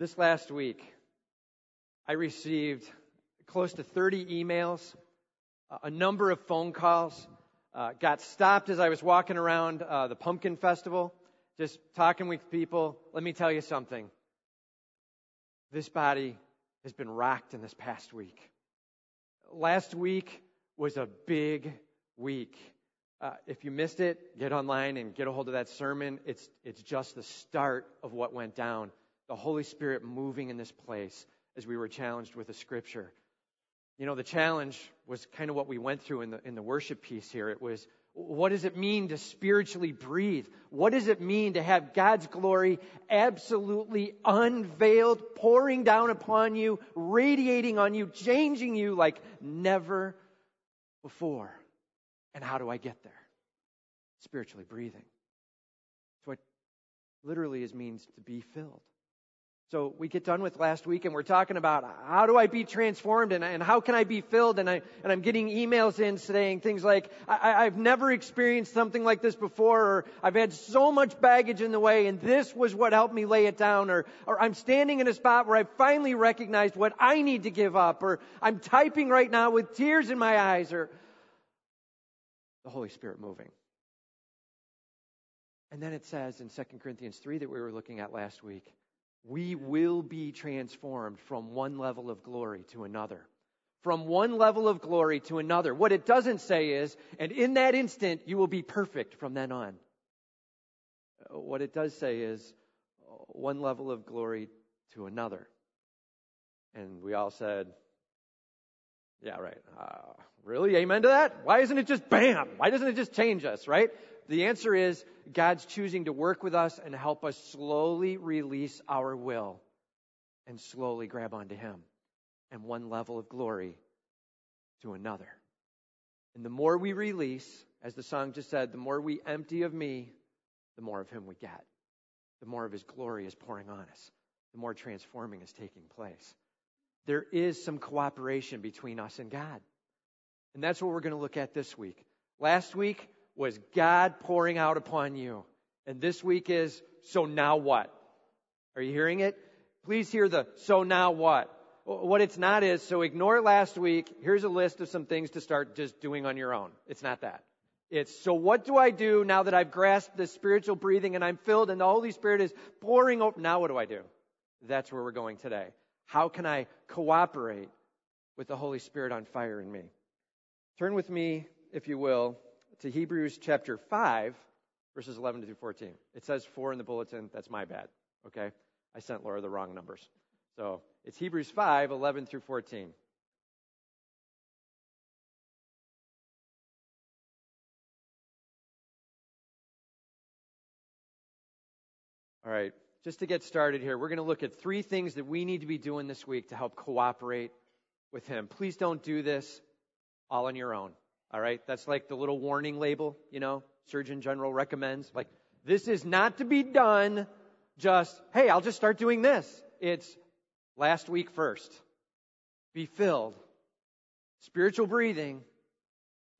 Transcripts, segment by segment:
This last week, I received close to 30 emails, a number of phone calls, uh, got stopped as I was walking around uh, the Pumpkin Festival, just talking with people. Let me tell you something. This body has been rocked in this past week. Last week was a big week. Uh, if you missed it, get online and get a hold of that sermon. It's, it's just the start of what went down the Holy Spirit moving in this place as we were challenged with the scripture. You know, the challenge was kind of what we went through in the, in the worship piece here. It was, what does it mean to spiritually breathe? What does it mean to have God's glory absolutely unveiled, pouring down upon you, radiating on you, changing you like never before? And how do I get there? Spiritually breathing. It's what literally is means to be filled. So we get done with last week and we're talking about how do I be transformed and, and how can I be filled? And, I, and I'm getting emails in saying things like, I, I've never experienced something like this before, or I've had so much baggage in the way and this was what helped me lay it down, or, or I'm standing in a spot where I finally recognized what I need to give up, or I'm typing right now with tears in my eyes, or the Holy Spirit moving. And then it says in 2 Corinthians 3 that we were looking at last week, we will be transformed from one level of glory to another. From one level of glory to another. What it doesn't say is, and in that instant, you will be perfect from then on. What it does say is, one level of glory to another. And we all said, yeah, right. Uh, really? Amen to that? Why isn't it just bam? Why doesn't it just change us, right? The answer is God's choosing to work with us and help us slowly release our will and slowly grab onto Him and one level of glory to another. And the more we release, as the song just said, the more we empty of me, the more of Him we get. The more of His glory is pouring on us. The more transforming is taking place. There is some cooperation between us and God. And that's what we're going to look at this week. Last week, was God pouring out upon you. And this week is, so now what? Are you hearing it? Please hear the, so now what? What it's not is, so ignore last week. Here's a list of some things to start just doing on your own. It's not that. It's, so what do I do now that I've grasped the spiritual breathing and I'm filled and the Holy Spirit is pouring over? Now what do I do? That's where we're going today. How can I cooperate with the Holy Spirit on fire in me? Turn with me, if you will, to Hebrews chapter 5, verses 11 through 14. It says 4 in the bulletin. That's my bad. Okay? I sent Laura the wrong numbers. So it's Hebrews 5, 11 through 14. All right, just to get started here, we're going to look at three things that we need to be doing this week to help cooperate with Him. Please don't do this all on your own. All right. That's like the little warning label, you know, Surgeon General recommends. Like, this is not to be done just, hey, I'll just start doing this. It's last week first. Be filled. Spiritual breathing,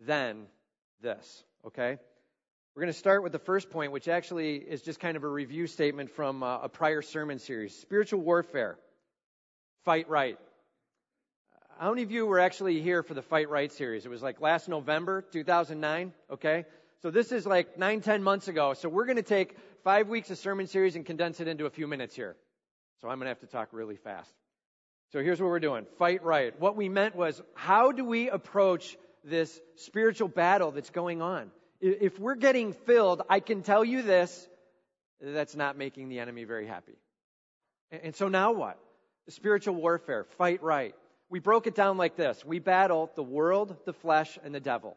then this. Okay? We're going to start with the first point, which actually is just kind of a review statement from uh, a prior sermon series. Spiritual warfare. Fight right. How many of you were actually here for the Fight Right series? It was like last November, 2009. Okay. So this is like nine, ten months ago. So we're going to take five weeks of sermon series and condense it into a few minutes here. So I'm going to have to talk really fast. So here's what we're doing. Fight right. What we meant was, how do we approach this spiritual battle that's going on? If we're getting filled, I can tell you this, that's not making the enemy very happy. And so now what? Spiritual warfare. Fight right we broke it down like this we battle the world, the flesh, and the devil.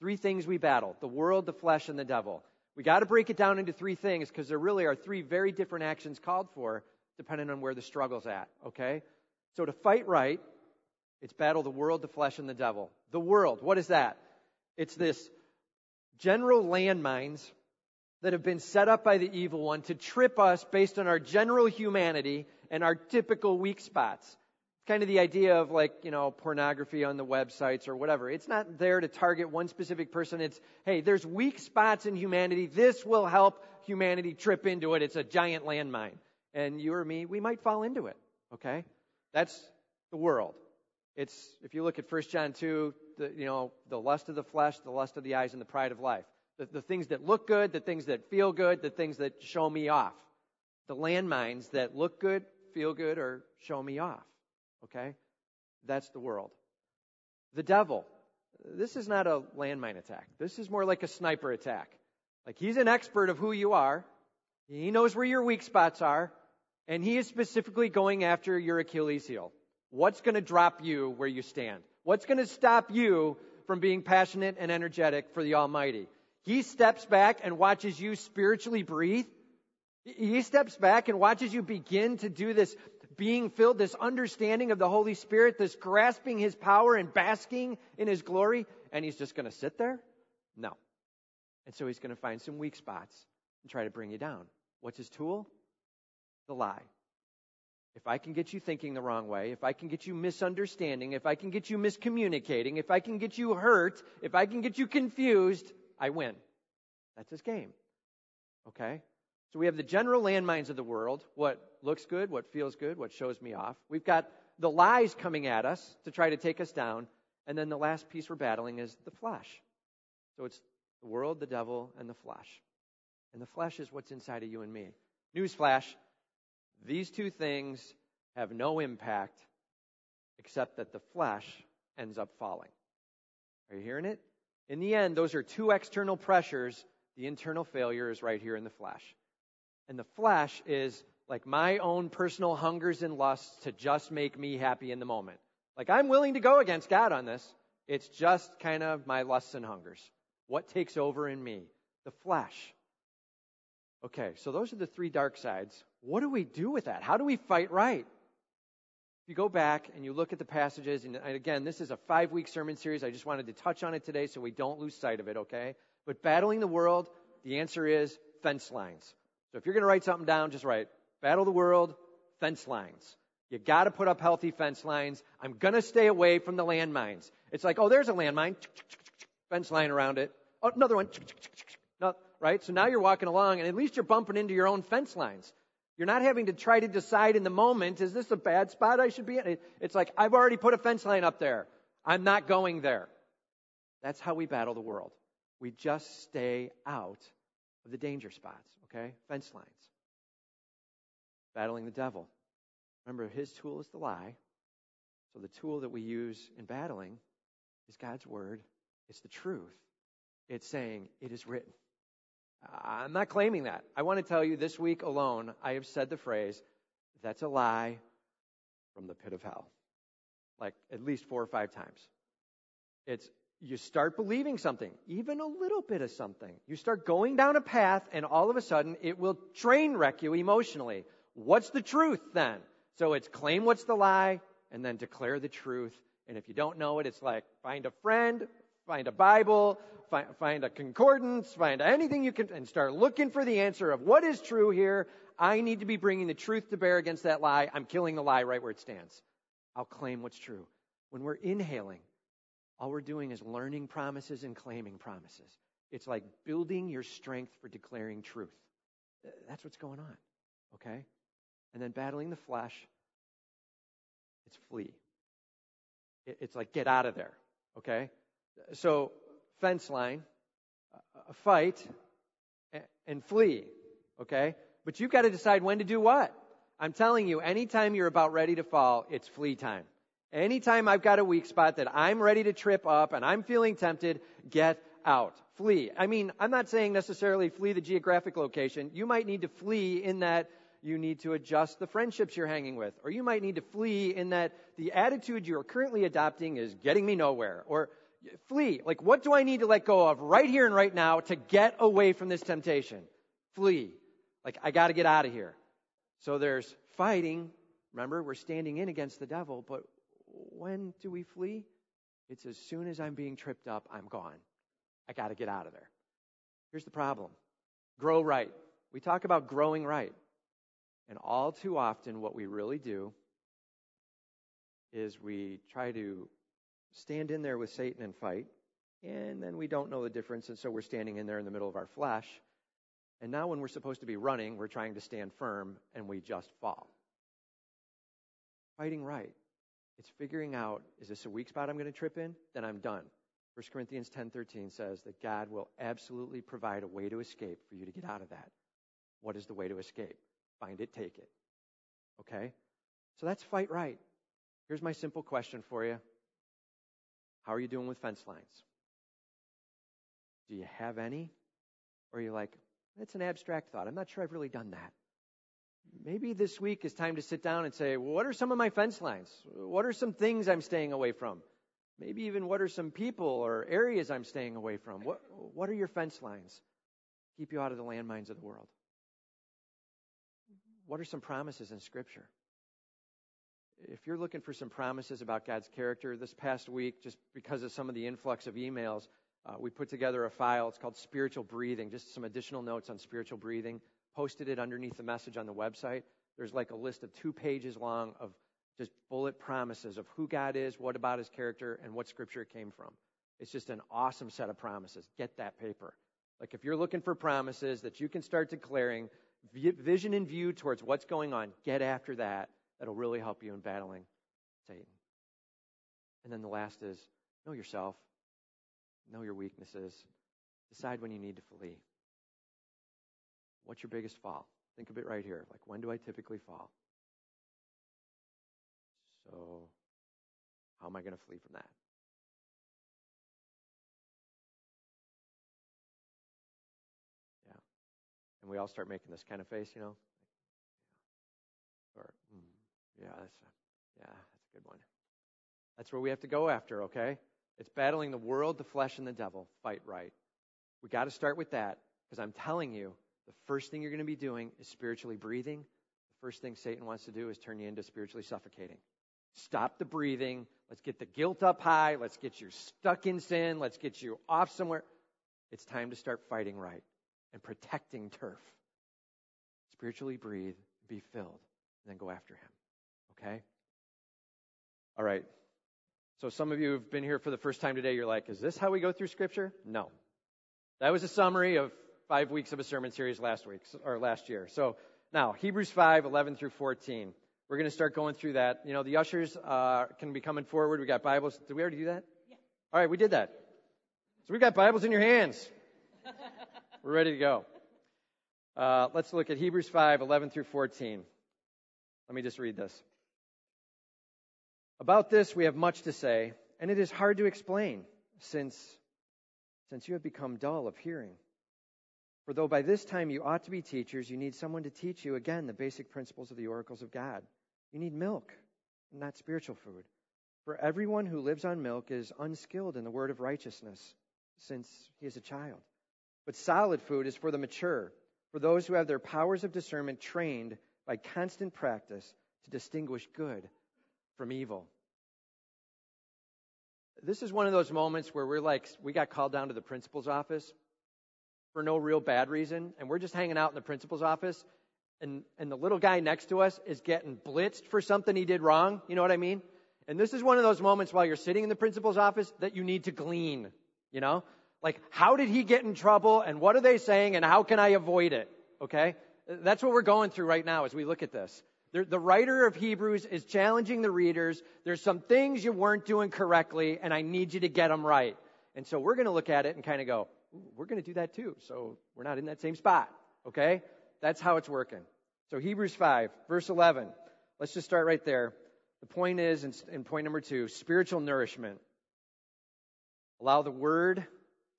Three things we battle the world, the flesh, and the devil. We got to break it down into three things because there really are three very different actions called for depending on where the struggle's at, okay? So to fight right, it's battle the world, the flesh, and the devil. The world, what is that? It's this general landmines that have been set up by the evil one to trip us based on our general humanity and our typical weak spots kind of the idea of like, you know, pornography on the websites or whatever. It's not there to target one specific person. It's, hey, there's weak spots in humanity. This will help humanity trip into it. It's a giant landmine. And you or me, we might fall into it. Okay? That's the world. It's, if you look at 1 John 2, the, you know, the lust of the flesh, the lust of the eyes, and the pride of life. The, the things that look good, the things that feel good, the things that show me off. The landmines that look good, feel good, or show me off. Okay? That's the world. The devil. This is not a landmine attack. This is more like a sniper attack. Like he's an expert of who you are. He knows where your weak spots are. And he is specifically going after your Achilles heel. What's going to drop you where you stand? What's going to stop you from being passionate and energetic for the Almighty? He steps back and watches you spiritually breathe. He steps back and watches you begin to do this being filled, this understanding of the Holy Spirit, this grasping His power and basking in His glory, and He's just going to sit there? No. And so He's going to find some weak spots and try to bring you down. What's His tool? The lie. If I can get you thinking the wrong way, if I can get you misunderstanding, if I can get you miscommunicating, if I can get you hurt, if I can get you confused, I win. That's his game. Okay? So we have the general landmines of the world what looks good, what feels good, what shows me off. We've got the lies coming at us to try to take us down. And then the last piece we're battling is the flesh. So it's the world, the devil, and the flesh. And the flesh is what's inside of you and me. Newsflash these two things have no impact except that the flesh ends up falling. Are you hearing it? In the end, those are two external pressures. The internal failure is right here in the flesh. And the flesh is like my own personal hungers and lusts to just make me happy in the moment. Like I'm willing to go against God on this. It's just kind of my lusts and hungers. What takes over in me? The flesh. Okay, so those are the three dark sides. What do we do with that? How do we fight right? If you go back and you look at the passages, and again, this is a five week sermon series. I just wanted to touch on it today so we don't lose sight of it, okay? But battling the world, the answer is fence lines. So if you're going to write something down, just write battle the world, fence lines. You got to put up healthy fence lines. I'm going to stay away from the landmines. It's like, oh, there's a landmine, fence line around it. Oh, another one, right? So now you're walking along, and at least you're bumping into your own fence lines. You're not having to try to decide in the moment, is this a bad spot I should be in? It's like, I've already put a fence line up there. I'm not going there. That's how we battle the world. We just stay out of the danger spots, okay? Fence lines. Battling the devil. Remember, his tool is the lie. So the tool that we use in battling is God's word. It's the truth. It's saying, it is written. I'm not claiming that. I want to tell you this week alone, I have said the phrase, that's a lie from the pit of hell. Like at least four or five times. It's, you start believing something, even a little bit of something. You start going down a path and all of a sudden it will train wreck you emotionally. What's the truth then? So it's claim what's the lie and then declare the truth. And if you don't know it, it's like find a friend, find a Bible, find, find a concordance, find anything you can, and start looking for the answer of what is true here. I need to be bringing the truth to bear against that lie. I'm killing the lie right where it stands. I'll claim what's true. When we're inhaling, all we're doing is learning promises and claiming promises. It's like building your strength for declaring truth. Uh, that's what's going on. Okay? And then battling the flesh, it's flee. It's like get out of there. Okay? So, fence line, a fight, and flee. Okay? But you've got to decide when to do what. I'm telling you, anytime you're about ready to fall, it's flee time. Anytime I've got a weak spot that I'm ready to trip up and I'm feeling tempted, get out. Flee. I mean, I'm not saying necessarily flee the geographic location. You might need to flee in that you need to adjust the friendships you're hanging with. Or you might need to flee in that the attitude you're currently adopting is getting me nowhere. Or Flee. Like, what do I need to let go of right here and right now to get away from this temptation? Flee. Like, I got to get out of here. So there's fighting. Remember, we're standing in against the devil, but when do we flee? It's as soon as I'm being tripped up, I'm gone. I got to get out of there. Here's the problem grow right. We talk about growing right. And all too often, what we really do is we try to stand in there with Satan and fight, and then we don't know the difference, and so we're standing in there in the middle of our flesh. And now, when we're supposed to be running, we're trying to stand firm and we just fall. Fighting right. It's figuring out is this a weak spot I'm going to trip in? Then I'm done. 1 Corinthians 10:13 says that God will absolutely provide a way to escape for you to get out of that. What is the way to escape? Find it, take it. Okay? So that's fight right. Here's my simple question for you. How are you doing with fence lines? Do you have any? Or are you like, it's an abstract thought. I'm not sure I've really done that. Maybe this week is time to sit down and say, well, what are some of my fence lines? What are some things I'm staying away from? Maybe even what are some people or areas I'm staying away from? What, what are your fence lines? Keep you out of the landmines of the world. What are some promises in Scripture? If you're looking for some promises about God's character, this past week, just because of some of the influx of emails, uh, we put together a file. It's called Spiritual Breathing, just some additional notes on spiritual breathing. Posted it underneath the message on the website. There's like a list of two pages long of just bullet promises of who God is, what about his character, and what scripture it came from. It's just an awesome set of promises. Get that paper. Like if you're looking for promises that you can start declaring, vision and view towards what's going on, get after that. That'll really help you in battling Satan. And then the last is know yourself, know your weaknesses, decide when you need to flee. What's your biggest fall? Think of it right here. Like, when do I typically fall? So, how am I going to flee from that? Yeah. And we all start making this kind of face, you know? Or, mm, yeah, that's a, yeah, that's a good one. That's where we have to go after, okay? It's battling the world, the flesh, and the devil. Fight right. We got to start with that because I'm telling you, the first thing you're going to be doing is spiritually breathing. The first thing Satan wants to do is turn you into spiritually suffocating. Stop the breathing. Let's get the guilt up high. Let's get you stuck in sin. Let's get you off somewhere. It's time to start fighting right and protecting turf. Spiritually breathe, be filled, and then go after him. Okay? All right. So some of you have been here for the first time today. You're like, is this how we go through Scripture? No. That was a summary of five weeks of a sermon series last week or last year. So now Hebrews 5, 11 through 14. We're going to start going through that. You know, the ushers uh, can be coming forward. We got Bibles. Did we already do that? Yeah. All right, we did that. So we've got Bibles in your hands. We're ready to go. Uh, let's look at Hebrews 5, 11 through 14. Let me just read this. About this we have much to say, and it is hard to explain, since, since you have become dull of hearing. For though by this time you ought to be teachers, you need someone to teach you again the basic principles of the oracles of God. You need milk, not spiritual food. For everyone who lives on milk is unskilled in the word of righteousness, since he is a child. But solid food is for the mature, for those who have their powers of discernment trained by constant practice to distinguish good from evil. This is one of those moments where we're like, we got called down to the principal's office for no real bad reason, and we're just hanging out in the principal's office, and, and the little guy next to us is getting blitzed for something he did wrong. You know what I mean? And this is one of those moments while you're sitting in the principal's office that you need to glean. You know? Like, how did he get in trouble, and what are they saying, and how can I avoid it? Okay? That's what we're going through right now as we look at this. The writer of Hebrews is challenging the readers. There's some things you weren't doing correctly, and I need you to get them right. And so we're going to look at it and kind of go, we're going to do that too. So we're not in that same spot. Okay? That's how it's working. So Hebrews 5, verse 11. Let's just start right there. The point is, in, in point number two, spiritual nourishment. Allow the Word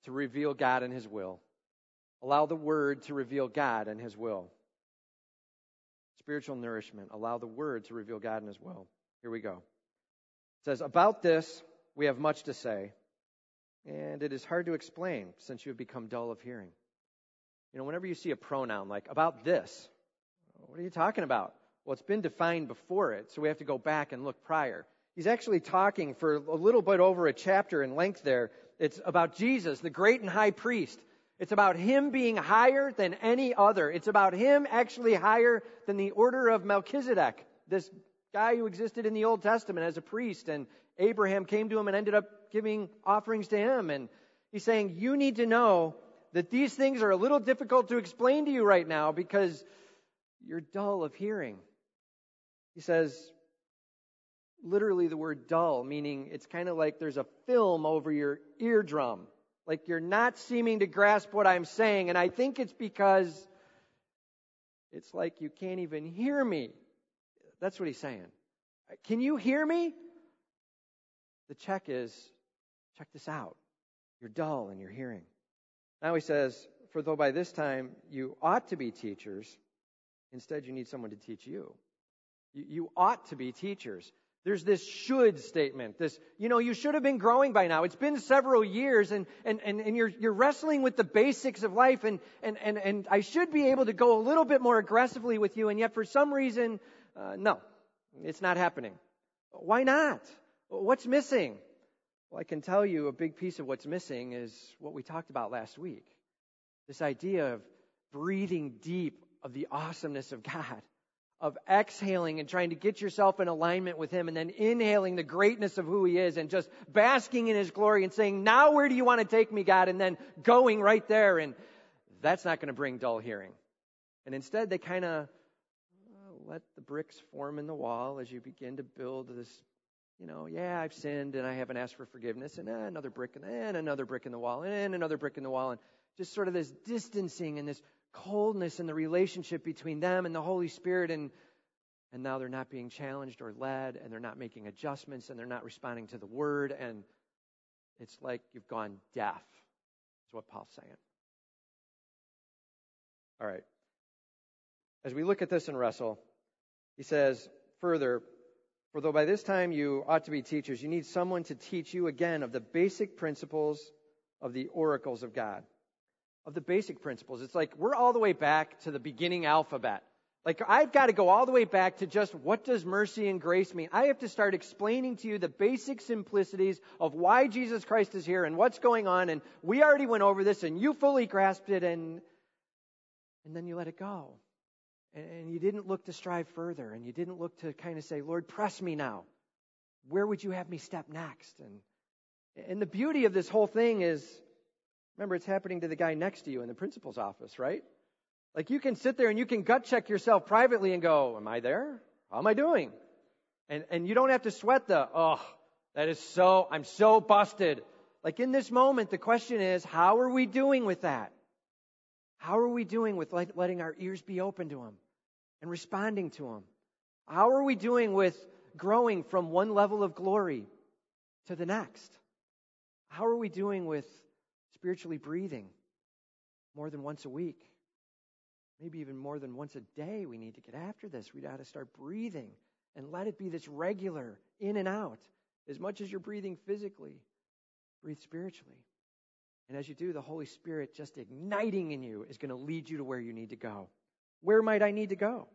to reveal God and His will. Allow the Word to reveal God and His will spiritual nourishment. Allow the word to reveal God and his will. Here we go. It says, About this we have much to say, and it is hard to explain since you have become dull of hearing. You know, whenever you see a pronoun like about this, what are you talking about? Well, it's been defined before it, so we have to go back and look prior. He's actually talking for a little bit over a chapter in length there. It's about Jesus, the great and high priest. It's about him being higher than any other. It's about him actually higher than the order of Melchizedek, this guy who existed in the Old Testament as a priest. And Abraham came to him and ended giving offerings to him. And he's saying, You need to know that these things are a little difficult to explain to you right now because you're dull of hearing. He says, literally the word dull, meaning it's kind of like there's a film over your eardrum. Like you're not seeming to grasp what I'm saying. And I think it's because it's like you can't even hear me. That's what he's saying. Can you hear me? The check is check this out. You're dull in your hearing. Now he says, For though by this time you ought to be teachers, instead you need someone to teach you. You, you ought to be teachers. There's this should statement. This, you know, you should have been growing by now. It's been several years and, and, and, and you're, you're wrestling with the basics of life and, and, and, and I should be able to go a little bit more aggressively with you and yet for some reason, uh, no, it's not happening. Why not? What's missing? Well, I can tell you a big piece of what's missing is what we talked about last week. This idea of breathing deep of the awesomeness of God of exhaling and trying to get yourself in alignment with Him and then inhaling the greatness of who He is and just basking in His glory and saying, now where do you want to take me, God? And then going right there. And that's not going to bring dull hearing. And instead, they kind of let the bricks form in the wall as you begin to build this, you know, yeah, I've sinned and I haven't asked for forgiveness and eh, another brick and, and another brick in the wall and another brick in the wall and just sort of this distancing and this coldness in the relationship between them and the Holy Spirit and and now they're not being challenged or led and they're not making adjustments and they're not responding to the word and it's like you've gone deaf is what paul's saying. All right. As we look at this and wrestle he says further for though by this time you ought to be teachers you need someone to teach you again of the basic principles of the oracles of god of the basic principles. It's like we're all the way back to the beginning alphabet. Like I've got to go all the way back to just what does mercy and grace mean? I have to start explaining to you the basic simplicities of why Jesus Christ is here and what's going on and we already went over this and you fully grasped it and and then you let it go. And you didn't look to strive further and you didn't look to kind of say, "Lord, press me now. Where would you have me step next?" And and the beauty of this whole thing is Remember, it's happening to the guy next to you in the principal's office, right? Like you can sit there and you can gut check yourself privately and go, Am I there? How am I doing? And, and you don't have to sweat the, oh, that is so, I'm so busted. Like in this moment, the question is, how are we doing with that? How are we doing with letting our ears be open to Him and responding to Him? How are we doing with growing from one level of glory to the next? How are we doing with spiritually breathing more than once a week. Maybe even more than once a day, we need to get after this. We've got to start breathing and let it be this regular in and out. As much as you're breathing physically, breathe spiritually. And as you do, the Holy Spirit just igniting in you is going to lead you to where you need to go. Where might I need to go?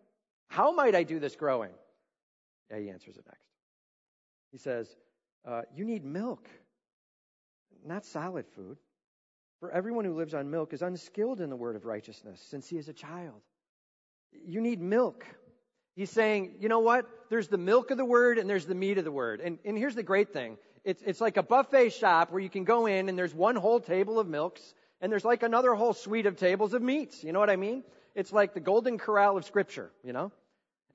How might I do this growing? Yeah, he answers it next. He says, uh, You need milk, not solid food. For everyone who lives on milk is unskilled in the word of righteousness, since he is a child. You need milk. He's saying, you know what? There's the milk of the word and there's the meat of the word. And, and here's the great thing. It's, it's like a buffet shop where you can go in and there's one whole table of milks and there's like another whole suite of tables of meats. You know what I mean? It's like the golden corral of scripture, you know?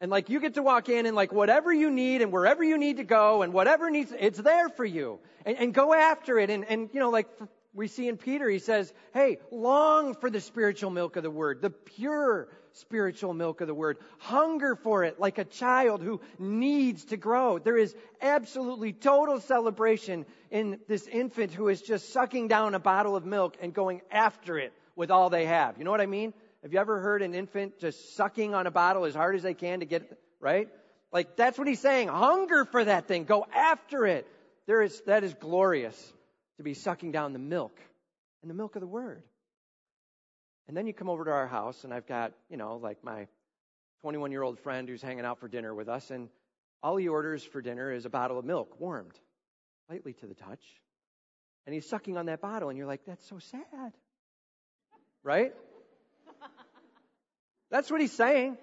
And like you get to walk in and like whatever you need and wherever you need to go and whatever needs, it's there for you. And, and go after it. And, and you know, like we see in Peter, he says, hey, long for the spiritual milk of the word, the pure spiritual milk of the word. Hunger for it like a child who needs to grow. There is absolutely total celebration in this infant who is just sucking down a bottle of milk and going after it with all they have. You know what I mean? Have you ever heard an infant just sucking on a bottle as hard as they can to get, right? Like that's what he's saying. Hunger for that thing. Go after it. There is, that is glorious to be sucking down the milk and the milk of the word. And then you come over to our house, and I've got, you know, like my 21 year old friend who's hanging out for dinner with us, and all he orders for dinner is a bottle of milk, warmed, lightly to the touch. And he's sucking on that bottle, and you're like, that's so sad. Right? That's what he's saying.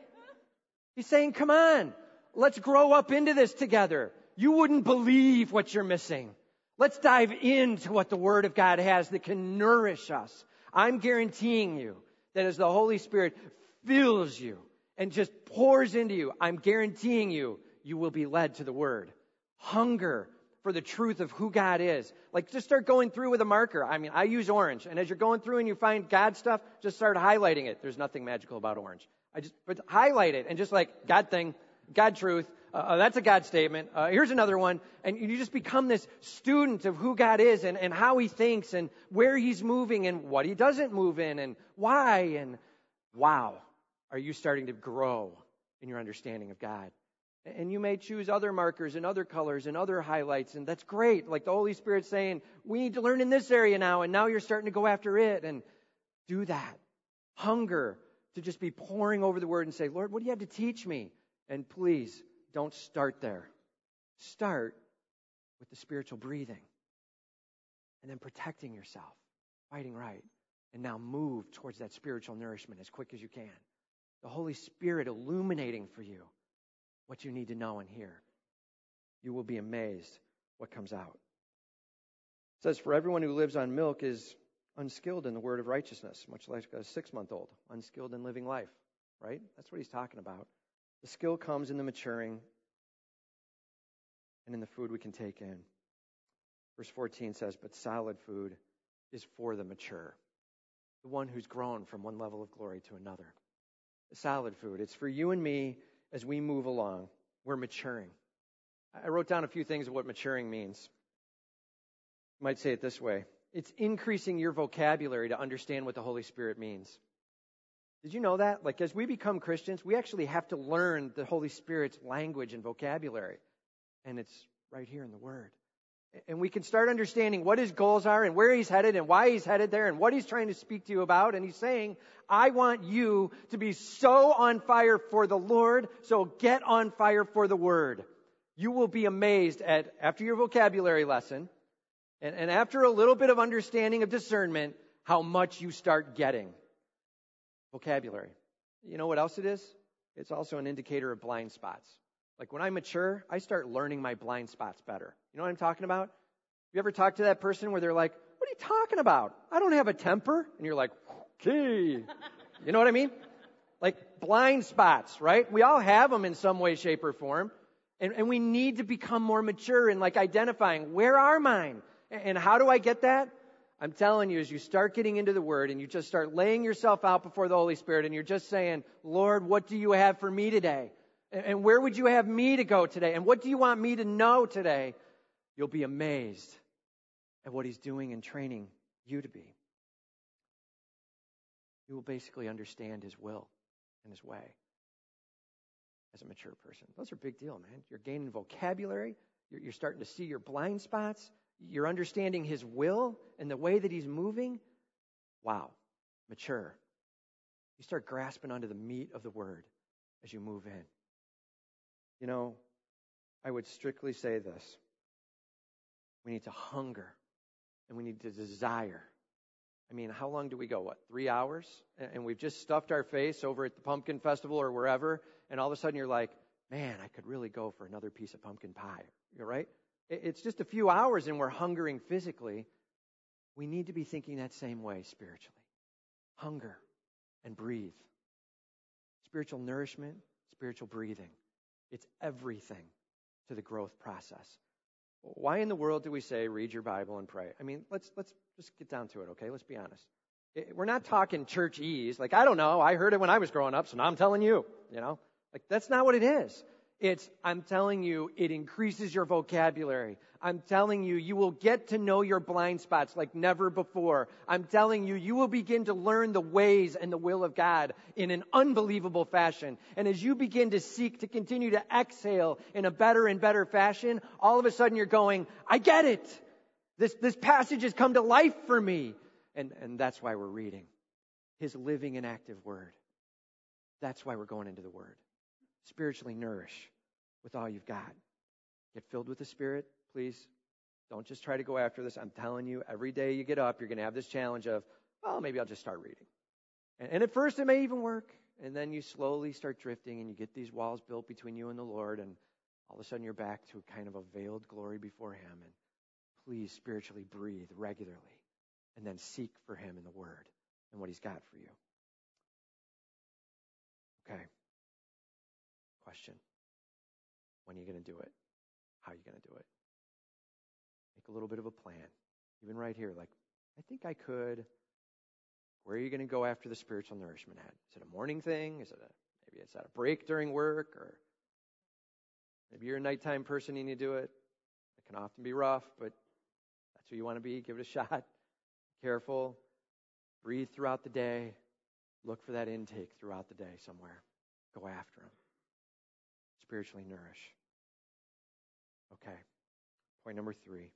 He's saying, come on, let's grow up into this together. You wouldn't believe what you're missing. Let's dive into what the Word of God has that can nourish us. I'm guaranteeing you that as the Holy Spirit fills you and just pours into you, I'm guaranteeing you, you will be led to the Word. Hunger for the truth of who God is. Like just start going through with a marker. I mean, I use orange, and as you're going through and you find God stuff, just start highlighting it. There's nothing magical about orange. I just but highlight it and just like God thing, God truth. Uh, uh, that's a God statement. Uh, here's another one, and you just become this student of who God is and, and how He thinks and where He's moving and what He doesn't move in and why. And wow, are you starting to grow in your understanding of God? And you may choose other markers and other colors and other highlights, and that's great. Like the Holy Spirit saying, we need to learn in this area now, and now you're starting to go after it. And do that. Hunger to just be pouring over the word and say, Lord, what do you have to teach me? And please don't start there. Start with the spiritual breathing and then protecting yourself, fighting right, and now move towards that spiritual nourishment as quick as you can. The Holy Spirit illuminating for you what you need to know and hear. You will be amazed what comes out. It says, For everyone who lives on milk is unskilled in the word of righteousness, much like a six month old, unskilled in living life, right? That's what he's talking about. The skill comes in the maturing and in the food we can take in. Verse 14 says, But solid food is for the mature, the one who's grown from one level of glory to another. The solid food, it's for you and me as we move along, we're maturing. I wrote down a few things of what maturing means. You might say it this way it's increasing your vocabulary to understand what the Holy Spirit means. Did you know that? Like, as we become Christians, we actually have to learn the Holy Spirit's language and vocabulary. And it's right here in the Word. And we can start understanding what his goals are and where he's headed and why he's headed there and what he's trying to speak to you about. And he's saying, I want you to be so on fire for the Lord, so get on fire for the word. You will be amazed at, after your vocabulary lesson, and, and after a little bit of understanding of discernment, how much you start getting. Vocabulary. You know what else it is? It's also an indicator of blind spots. Like when I mature, I start learning my blind spots better. You know what I'm talking about? You ever talk to that person where they're like, what are you talking about? I don't have a temper. And you're like, okay. You know what I mean? Like blind spots, right? We all have them in some way, shape, or form. And, and we need to become more mature in like identifying where are mine? And how do I get that? I'm telling you, as you start getting into the Word and you just start laying yourself out before the Holy Spirit and you're just saying, Lord, what do you have for me today? And where would you have me to go today? And what do you want me to know today? You'll be amazed at what He's doing and training you to be. You will basically understand His will and His way as a mature person. Those are big deal, man. You're gaining vocabulary. You're, you're starting to see your blind spots. You're understanding His will and the way that He's moving. Wow, mature. You start grasping onto the meat of the Word as you move in. You know, I would strictly say this. We need to hunger and we need to desire. I mean, how long do we go? What, three hours? And we've just stuffed our face over at the pumpkin festival or wherever, and all of a sudden you're like, man, I could really go for another piece of pumpkin pie. You're right? It's just a few hours and we're hungering physically. We need to be thinking that same way spiritually. Hunger and breathe. Spiritual nourishment, spiritual breathing. It's everything to the growth process. Why in the world do we say read your Bible and pray? I mean, let's let's just get down to it, okay? Let's be honest. Eh, we're not talking churchese. Like I don't know, I heard it when I was growing up, so now I'm telling you. You know, like that's not what it is. It's, I'm telling you, it increases your vocabulary. I'm telling you, you will get to know your blind spots like never before. I'm telling you, you will begin to learn the ways and the will of God in an unbelievable fashion. And as you begin to seek to continue to exhale in a better and better fashion, all of a sudden you're going, I get it. This, this passage has come to life for me. And, and that's why we're reading His living and active word. That's why we're going into the word. Spiritually nourish with all you've got. Get filled with the Spirit, please. Don't just try to go after this. I'm telling you, every day you get up, you're going to have this challenge of, well, maybe I'll just start reading. And, and at first, it may even work. And then you slowly start drifting and you get these walls built between you and the Lord. And all of a sudden, you're back to kind of a veiled glory before Him. And please spiritually breathe regularly and then seek for Him in the Word and what He's got for you. Okay. Question When are you going to do it? How are you going to do it? Make a little bit of a plan. Even right here, like, I think I could. Where are you going to go after the spiritual nourishment at? Is it a morning thing? Is it a maybe it's at a break during work or maybe you're a nighttime person and you do it. It can often be rough, but that's who you want to be. Give it a shot. Careful. Breathe throughout the day. Look for that intake throughout the day somewhere. Go after them. Spiritually nourish. Okay. Point number three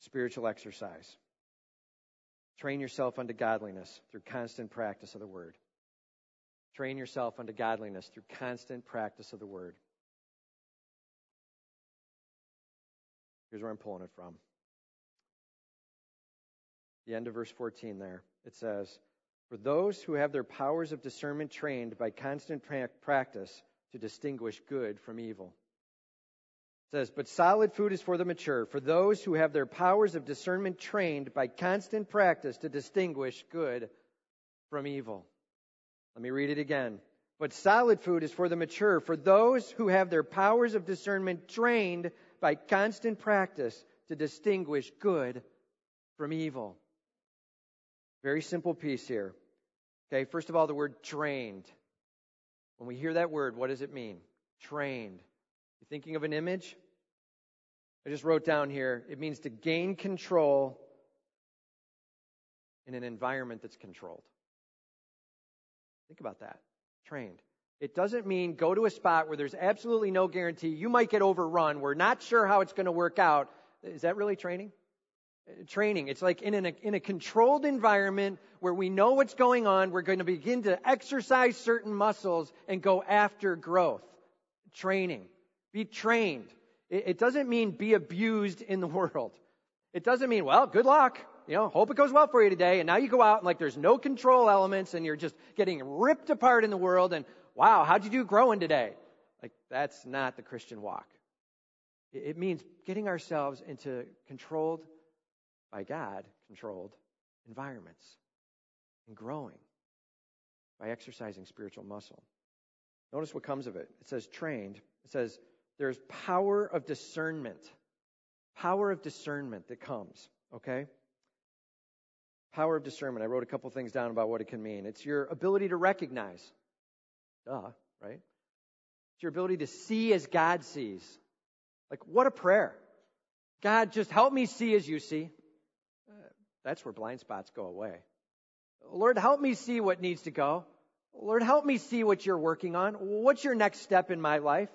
spiritual exercise. Train yourself unto godliness through constant practice of the word. Train yourself unto godliness through constant practice of the word. Here's where I'm pulling it from. The end of verse 14 there. It says, For those who have their powers of discernment trained by constant practice to distinguish good from evil. It says, But solid food is for the mature, for those who have their powers of discernment trained by constant practice to distinguish good from evil. Let me read it again. But solid food is for the mature, for those who have their powers of discernment trained by constant practice to distinguish good from evil. Very simple piece here. Okay, first of all, the word trained. When we hear that word, what does it mean? Trained. You thinking of an image? I just wrote down here, it means to gain control in an environment that's controlled. Think about that. Trained. It doesn't mean go to a spot where there's absolutely no guarantee. You might get overrun. We're not sure how it's going to work out. Is that really training? Training. It's like in, a in a controlled environment where we know what's going on. We're going to begin to exercise certain muscles and go after growth. Training. Be trained. It, it doesn't mean be abused in the world. It doesn't mean, well, good luck. You know, hope it goes well for you today. And now you go out and like there's no control elements and you're just getting ripped apart in the world. And wow, how'd you do growing today? Like that's not the Christian walk. It, it means getting ourselves into controlled by God controlled environments and growing by exercising spiritual muscle. Notice what comes of it. It says trained. It says there's power of discernment. Power of discernment that comes, okay? Power of discernment. I wrote a couple things down about what it can mean. It's your ability to recognize. Duh, right? It's your ability to see as God sees. Like, what a prayer. God, just help me see as you see. That's where blind spots go away. Lord, help me see what needs to go. Lord, help me see what you're working on. What's your next step in my life?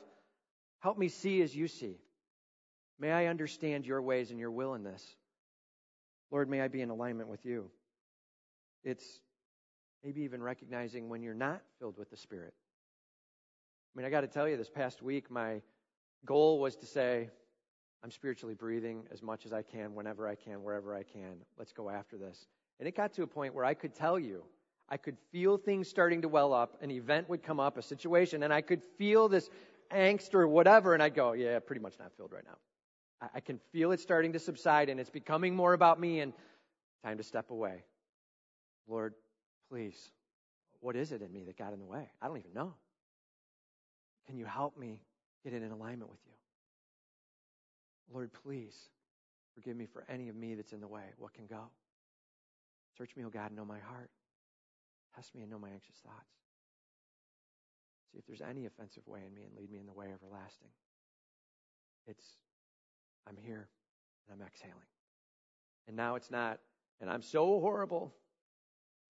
Help me see as you see. May I understand your ways and your will in this. Lord, may I be in alignment with you. It's maybe even recognizing when you're not filled with the Spirit. I mean, I got to tell you, this past week, my goal was to say, I'm spiritually breathing as much as I can, whenever I can, wherever I can. Let's go after this. And it got to a point where I could tell you, I could feel things starting to well up. An event would come up, a situation, and I could feel this angst or whatever, and I'd go, yeah, pretty much not filled right now. I can feel it starting to subside and it's becoming more about me and time to step away. Lord, please, what is it in me that got in the way? I don't even know. Can you help me get in alignment with you? Lord, please forgive me for any of me that's in the way. What can go? Search me, O God, and know my heart. Test me and know my anxious thoughts. See if there's any offensive way in me and lead me in the way everlasting. It's I'm here and I'm exhaling. And now it's not, and I'm so horrible.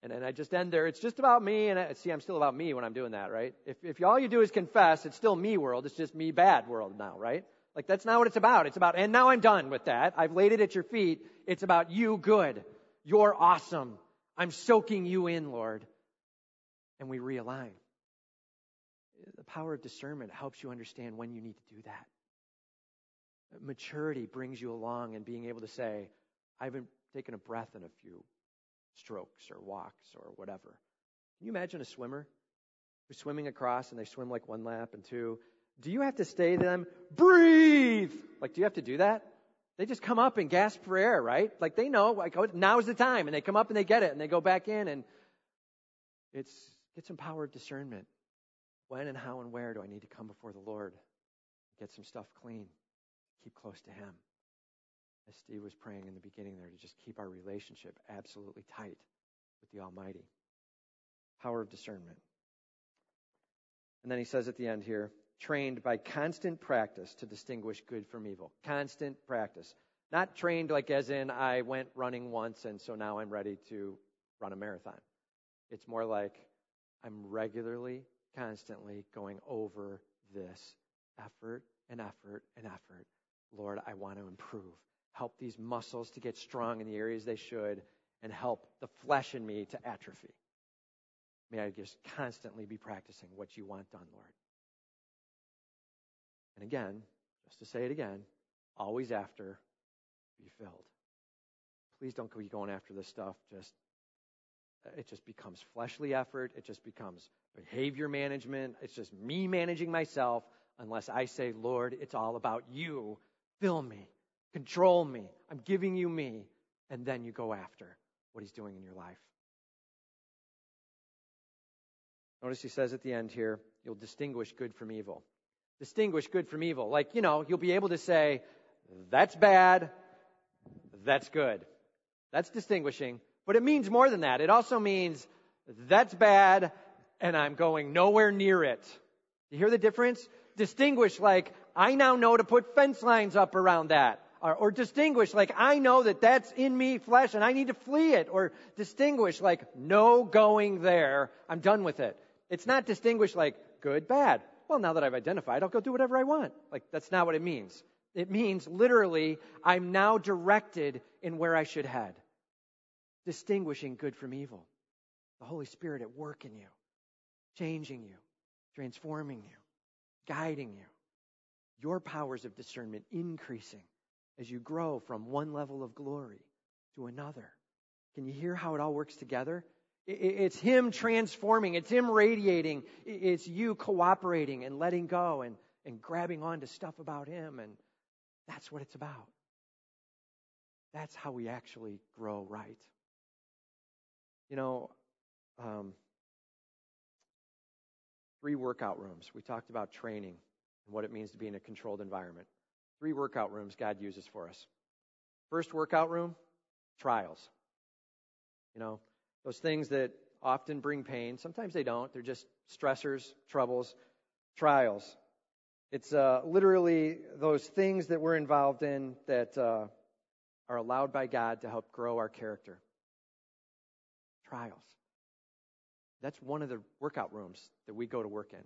And then I just end there. It's just about me. And I, see, I'm still about me when I'm doing that, right? If, if all you do is confess, it's still me world. It's just me bad world now, right? Like that's not what it's about. It's about, and now I'm done with that. I've laid it at your feet. It's about you good. You're awesome. I'm soaking you in, Lord. And we realign. The power of discernment helps you understand when you need to do that maturity brings you along and being able to say, I haven't taken a breath in a few strokes or walks or whatever. Can you imagine a swimmer who's swimming across and they swim like one lap and two? Do you have to say to them, breathe? Like, do you have to do that? they just come up and gasp for air, right? Like they know, like oh, now's the time, and they come up and they get it, and they go back in, and it's get some power of discernment. When and how and where do I need to come before the Lord? Get some stuff clean. Keep close to Him. As Steve was praying in the beginning there, to just keep our relationship absolutely tight with the Almighty. Power of discernment. And then he says at the end here, trained by constant practice to distinguish good from evil. Constant practice. Not trained like as in I went running once and so now I'm ready to run a marathon. It's more like I'm regularly, constantly going over this effort and effort and effort. Lord, I want to improve. Help these muscles to get strong in the areas they should and help the flesh in me to atrophy. May I just constantly be practicing what you want done, Lord. And again, just to say it again, always after be filled. Please don't be going after this stuff just uh, it just becomes fleshly effort. It just becomes behavior management. It's just me managing myself unless I say, Lord, it's all about you. Fill me, control me. I'm giving you me. And then you go after what he's doing in your life. Notice he says at the end here, you'll distinguish good from evil. Distinguish good from evil. Like, you know, you'll be able to say, that's bad, that's good. That's distinguishing. But it means more than that. It also means that's bad and I'm going nowhere near it. You hear the difference? Distinguish like I now know to put fence lines up around that. Or, or, distinguish like I know that that's in me flesh and I need to flee it. Or distinguish like no going there. I'm done with it. It's not distinguish like good, bad. Well, now that I've identified, I'll go do whatever I want. Like that's not what it means. It means literally I'm now directed in where I should head distinguishing good from evil. The Holy Spirit at work in you, changing you, transforming you, guiding you. Your powers of discernment increasing as you grow from one level of glory to another. Can you hear how it all works together? It's Him transforming, it's Him radiating, it's you cooperating and letting go and, and grabbing on to stuff about Him, and that's what it's about. That's how we actually grow right. You know, um, three workout rooms. We talked about training and what it means to be in a controlled environment. Three workout rooms God uses for us. First workout room, trials. You know, those things that often bring pain. Sometimes they don't. They're just stressors, troubles, trials. It's uh, literally those things that we're involved in that uh, are allowed by God to help grow our character trials. That's one of the workout rooms that we go to work in.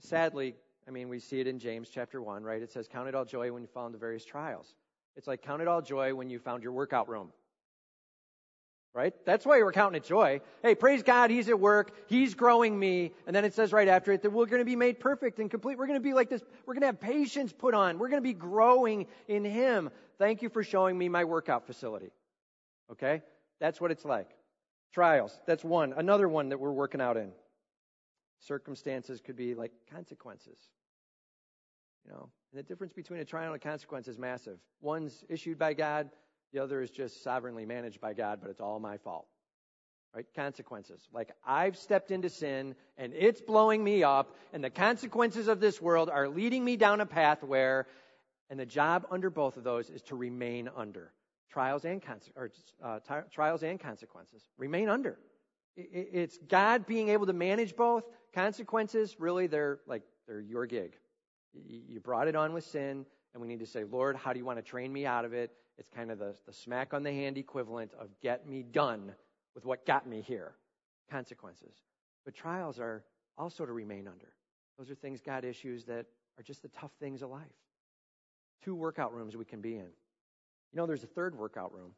Sadly, I mean, we see it in James chapter 1, right? It says, Count it all joy when you fall into various trials. It's like, count it all joy when you found your workout room. Right? That's why we're counting it joy. Hey, praise God, He's at work. He's growing me. And then it says right after it that we're going to be made perfect and complete. We're going to be like this. We're going to have patience put on. We're going to be growing in Him. Thank you for showing me my workout facility. Okay? That's what it's like. Trials. That's one. Another one that we're working out in. Circumstances could be like consequences. You know, and the difference between a trial and a consequence is massive. One's issued by God, the other is just sovereignly managed by God, but it's all my fault. Right? Consequences. Like I've stepped into sin and it's blowing me up, and the consequences of this world are leading me down a path where, and the job under both of those is to remain under trials and, or, uh, trials and consequences. Remain under. It's God being able to manage both. Consequences, really, they're like, they're your gig. You brought it on with sin, and we need to say, Lord, how do you want to train me out of it? It's kind of the, the smack on the hand equivalent of get me done with what got me here. Consequences. But trials are also to remain under. Those are things God issues that are just the tough things of life. Two workout rooms we can be in. You know, there's a third workout room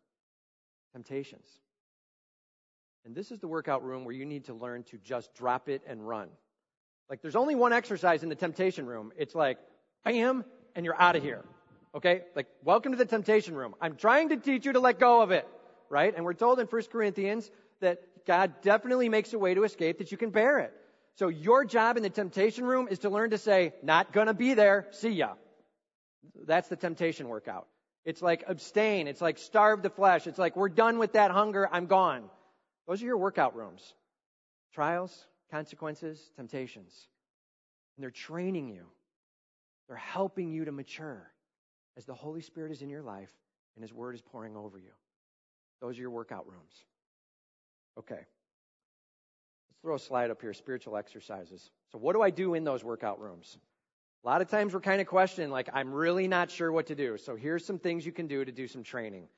temptations. And this is the workout room where you need to learn to just drop it and run. Like, there's only one exercise in the temptation room. It's like, bam, and you're out of here. Okay? Like, welcome to the temptation room. I'm trying to teach you to let go of it. Right? And we're told in 1 Corinthians that God definitely makes a way to escape that you can bear it. So your job in the temptation room is to learn to say, not gonna be there, see ya. That's the temptation workout. It's like abstain. It's like starve the flesh. It's like we're done with that hunger. I'm gone. Those are your workout rooms. Trials, consequences, temptations. And they're training you. They're helping you to mature as the Holy Spirit is in your life and His Word is pouring over you. Those are your workout rooms. Okay. Let's throw a slide up here spiritual exercises. So, what do I do in those workout rooms? A lot of times we're kind of questioning, like, I'm really not sure what to do. So, here's some things you can do to do some training.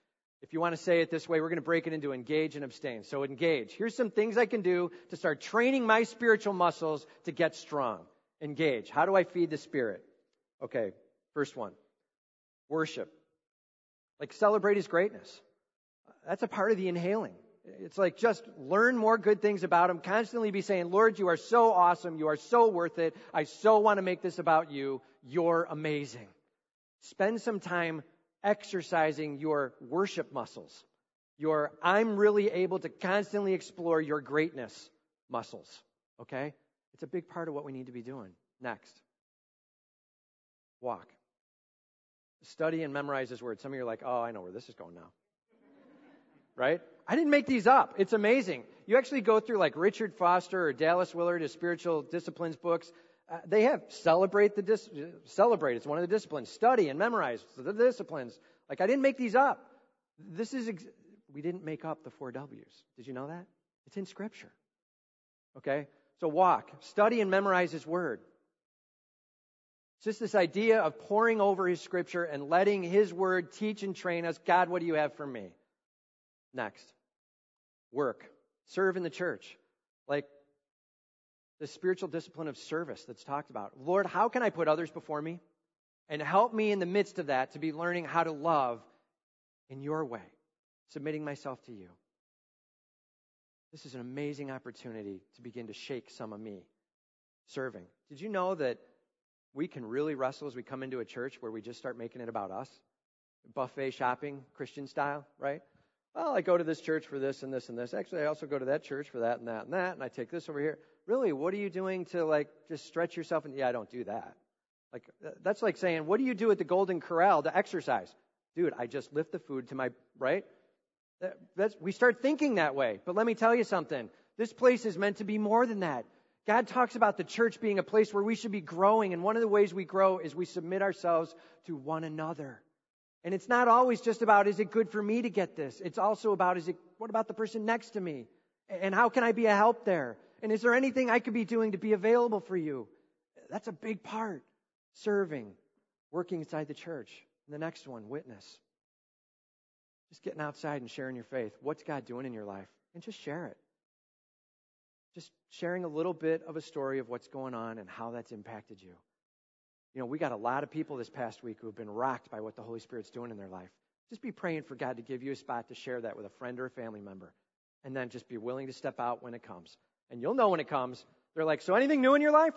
If you want to say it this way, we're going to break it into engage and abstain. So, engage. Here's some things I can do to start training my spiritual muscles to get strong. Engage. How do I feed the Spirit? Okay, first one worship. Like, celebrate His greatness. That's a part of the inhaling. It's like just learn more good things about him. Constantly be saying, Lord, you are so awesome. You are so worth it. I so want to make this about you. You're amazing. Spend some time exercising your worship muscles. Your I'm really able to constantly explore your greatness muscles. Okay? It's a big part of what we need to be doing. Next. Walk. Study and memorize his word. Some of you are like, oh, I know where this is going now right? I didn't make these up. It's amazing. You actually go through like Richard Foster or Dallas Willard, his spiritual disciplines books. Uh, they have celebrate the dis- celebrate. It's one of the disciplines. Study and memorize the disciplines. Like I didn't make these up. This is ex- we didn't make up the four W's. Did you know that? It's in Scripture. Okay, so walk, study, and memorize His Word. It's just this idea of pouring over His Scripture and letting His Word teach and train us. God, what do you have for me? Next, work. Serve in the church. Like the spiritual discipline of service that's talked about. Lord, how can I put others before me? And help me in the midst of that to be learning how to love in your way, submitting myself to you. This is an amazing opportunity to begin to shake some of me serving. Did you know that we can really wrestle as we come into a church where we just start making it about us? Buffet shopping, Christian style, right? Well, I go to this church for this and this and this. Actually, I also go to that church for that and that and that, and I take this over here. Really, what are you doing to like just stretch yourself? And yeah, I don't do that. Like uh, that's like saying, what do you do at the Golden Corral to exercise? Dude, I just lift the food to my right. That's, we start thinking that way. But let me tell you something. This place is meant to be more than that. God talks about the church being a place where we should be growing, and one of the ways we grow is we submit ourselves to one another. And it's not always just about, is it good for me to get this? It's also about, is it, what about the person next to me? And how can I be a help there? And is there anything I could be doing to be available for you? That's a big part. Serving, working inside the church. And the next one, witness. Just getting outside and sharing your faith. What's God doing in your life? And just share it. Just sharing a little bit of a story of what's going on and how that's impacted you. You know, we got a lot of people this past week who have been rocked by what the Holy Spirit's doing in their life. Just be praying for God to give you a spot to share that with a friend or a family member. And then just be willing to step out when it comes. And you'll know when it comes. They're like, So anything new in your life?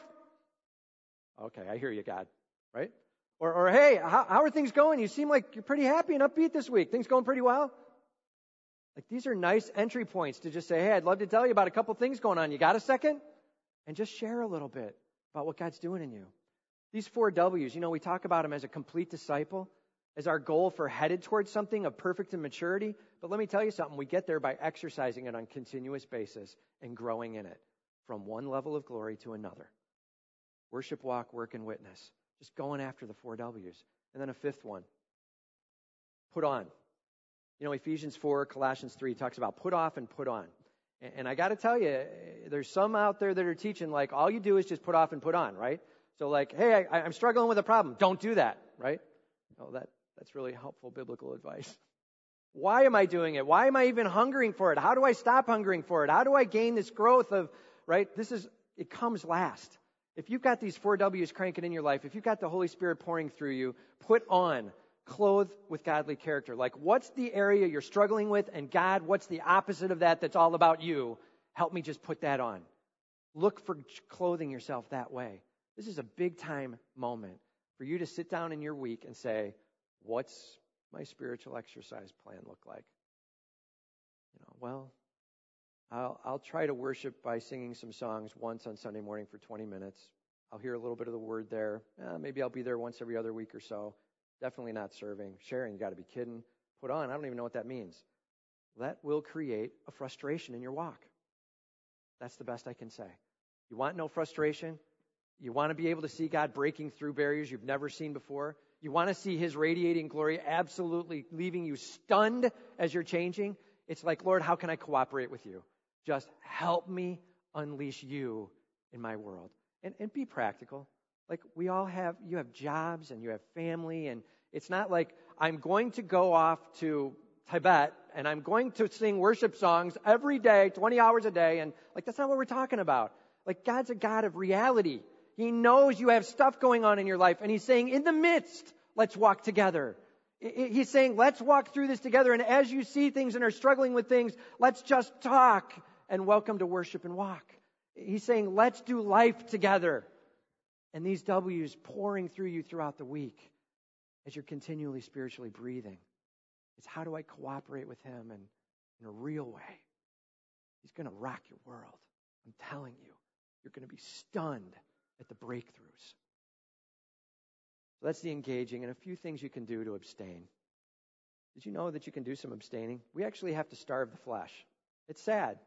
Okay, I hear you, God. Right? Or, or hey, how, how are things going? You seem like you're pretty happy and upbeat this week. Things going pretty well? Like these are nice entry points to just say, hey, I'd love to tell you about a couple things going on. You got a second? And just share a little bit about what God's doing in you. These four W's, you know, we talk about them as a complete disciple, as our goal for headed towards something of perfect and maturity. But let me tell you something, we get there by exercising it on a continuous basis and growing in it from one level of glory to another. Worship, walk, work, and witness. Just going after the four W's. And then a fifth one put on. You know, Ephesians 4, Colossians 3 talks about put off and put on. And I got to tell you, there's some out there that are teaching like all you do is just put off and put on, right? So like, hey, I, am struggling with a problem. Don't do that, right? Oh, that, that's really helpful biblical advice. Why am I doing it? Why am I even hungering for it? How do I stop hungering for it? How do I gain this growth of, right? This is, it comes last. If you've got these four W's cranking in your life, if you've got the Holy Spirit pouring through you, put on, clothe with godly character. Like, what's the area you're struggling with? And God, what's the opposite of that that's all about you? Help me just put that on. Look for clothing yourself that way. This is a big time moment for you to sit down in your week and say, what's my spiritual exercise plan look like? You know, well, I'll, I'll try to worship by singing some songs once on Sunday morning for 20 minutes. I'll hear a little bit of the word there. Eh, maybe I'll be there once every other week or so. Definitely not serving. Sharing, you got to be kidding. Put on, I don't even know what that means. That will create a frustration in your walk. That's the best I can say. You want no frustration? You want to be able to see God breaking through barriers you've never seen before? You want to see His radiating glory absolutely leaving you stunned as you're changing? It's like, Lord, how can I cooperate with you? Just help me unleash you in my world. And, and be practical. Like, we all have, you have jobs and you have family, and it's not like I'm going to go off to Tibet and I'm going to sing worship songs every day, 20 hours a day, and like, that's not what we're talking about. Like, God's a God of reality. He knows you have stuff going on in your life, and He's saying, in the midst, let's walk together. He's saying, let's walk through this together, and as you see things and are struggling with things, let's just talk and welcome to worship and walk. He's saying, let's do life together. And these W's pouring through you throughout the week as you're continually spiritually breathing. It's how do I cooperate with Him in, in a real way? He's going to rock your world. I'm telling you, you're going to be stunned at the breakthroughs. So that's the engaging, and a few things you can do to abstain. Did you know that you can do some abstaining? We actually have to starve the flesh. It's sad.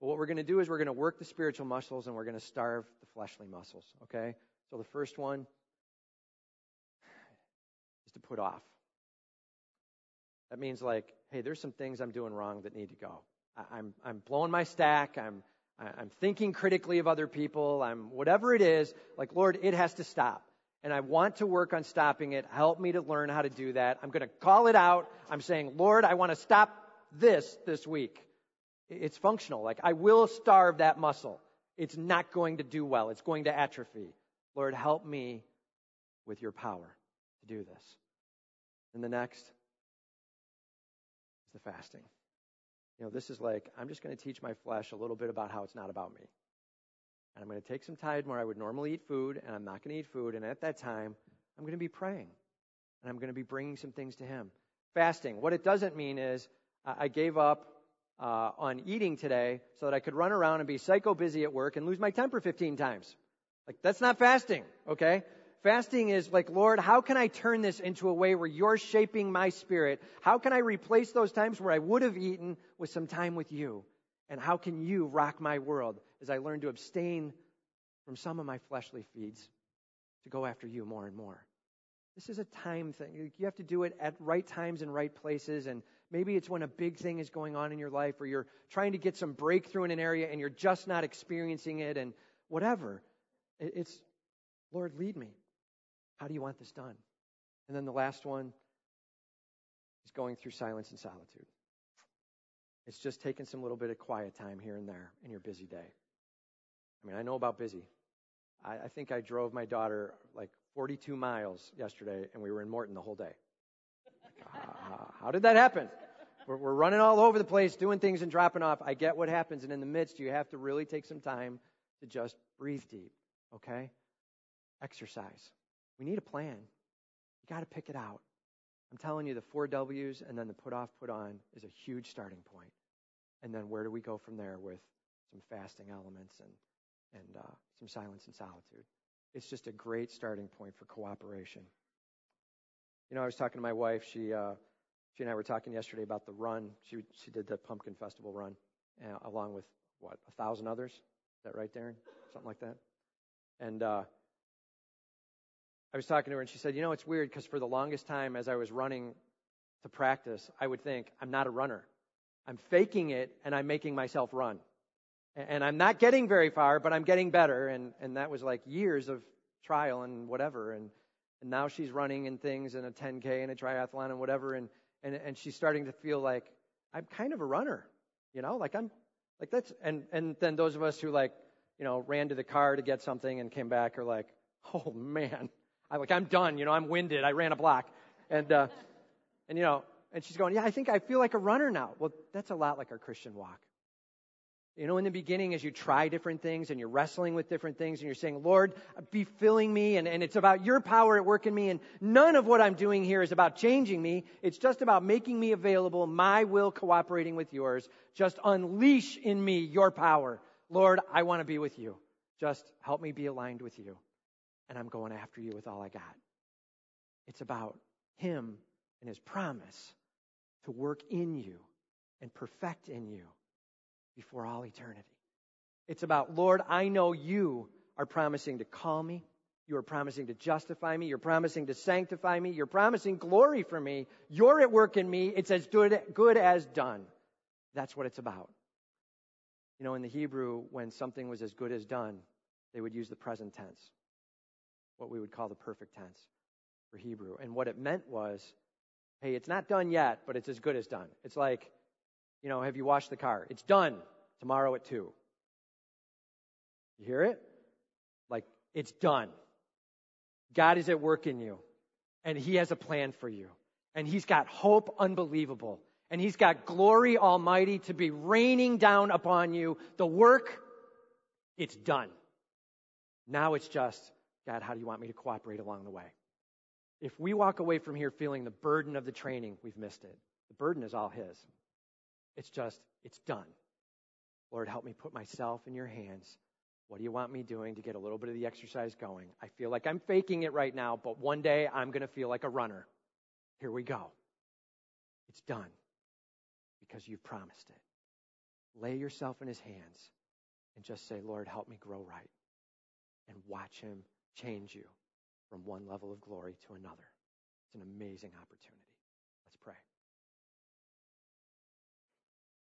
But what we're going to do is we're going to work the spiritual muscles and we're going to starve the fleshly muscles, okay? So the first one is to put off. That means like, hey, there's some things I'm doing wrong that need to go. I'm, I'm blowing my stack. I'm, I'm thinking critically of other people. I'm whatever it is. Like, Lord, it has to stop. And I want to work on stopping it. Help me to learn how to do that. I'm going to call it out. I'm saying, Lord, I want to stop this this week. It's functional. Like, I will starve that muscle. It's not going to do well. It's going to atrophy. Lord, help me with your power to do this. And the next is the fasting. You know, this is like, I'm just going to teach my flesh a little bit about how it's not about me. And I'm going to take some time where I would normally eat food, and I'm not going to eat food. And at that time, I'm going to be praying. And I'm going to be bringing some things to Him. Fasting. What it doesn't mean is I gave up uh, on eating today so that I could run around and be psycho busy at work and lose my temper 15 times. Like, that's not fasting, okay? Fasting is like, Lord, how can I turn this into a way where you're shaping my spirit? How can I replace those times where I would have eaten with some time with you? And how can you rock my world as I learn to abstain from some of my fleshly feeds to go after you more and more? This is a time thing. You have to do it at right times and right places. And maybe it's when a big thing is going on in your life or you're trying to get some breakthrough in an area and you're just not experiencing it and whatever. It's, Lord, lead me. How do you want this done? And then the last one is going through silence and solitude. It's just taking some little bit of quiet time here and there in your busy day. I mean, I know about busy. I, I think I drove my daughter like 42 miles yesterday, and we were in Morton the whole day. how did that happen? We're, we're running all over the place, doing things and dropping off. I get what happens, and in the midst, you have to really take some time to just breathe deep, okay? Exercise. We need a plan. You got to pick it out. I'm telling you, the four W's and then the put off, put on is a huge starting point. And then where do we go from there with some fasting elements and, and uh, some silence and solitude? It's just a great starting point for cooperation. You know, I was talking to my wife. She, uh, she and I were talking yesterday about the run. She, she did the Pumpkin Festival run uh, along with, what, a thousand others? Is that right, Darren? Something like that? And uh, I was talking to her and she said, You know, it's weird because for the longest time as I was running to practice, I would think, I'm not a runner. I'm faking it and I'm making myself run. And I'm not getting very far, but I'm getting better. And, and that was like years of trial and whatever. And, and now she's running in things in a 10K and a triathlon and whatever. And, and, and she's starting to feel like I'm kind of a runner, you know, like I'm like that's, and, and then those of us who like, you know, ran to the car to get something and came back are like, oh man, I'm like, I'm done. You know, I'm winded. I ran a block. And, uh, and you know, and she's going, yeah, I think I feel like a runner now. Well, that's a lot like our Christian walk. You know, in the beginning, as you try different things and you're wrestling with different things and you're saying, Lord, be filling me and, and it's about your power at work in me and none of what I'm doing here is about changing me. It's just about making me available, my will cooperating with yours. Just unleash in me your power. Lord, I want to be with you. Just help me be aligned with you and I'm going after you with all I got. It's about Him and His promise to work in you and perfect in you before all eternity. It's about, Lord, I know you are promising to call me. You are promising to justify me. You're promising to sanctify me. You're promising glory for me. You're at work in me. It's as good, good as done. That's what it's about. You know, in the Hebrew, when something was as good as done, they would use the present tense, what we would call the perfect tense for Hebrew. And what it meant was, hey, it's not done yet, but it's as good as done. It's like, you know, have you washed the car? It's done tomorrow at 2. You hear it? Like, it's done. God is at work in you, and He has a plan for you. And He's got hope unbelievable. And He's got glory almighty to be raining down upon you. The work, it's done. Now it's just, God, how do you want me to cooperate along the way? If we walk away from here feeling the burden of the training, we've missed it. The burden is all His. It's just, it's done. Lord, help me put myself in your hands. What do you want me doing to get a little bit of the exercise going? I feel like I'm faking it right now, but one day I'm going to feel like a runner. Here we go. It's done because you've promised it. Lay yourself in his hands and just say, Lord, help me grow right. And watch him change you from one level of glory to another. It's an amazing opportunity.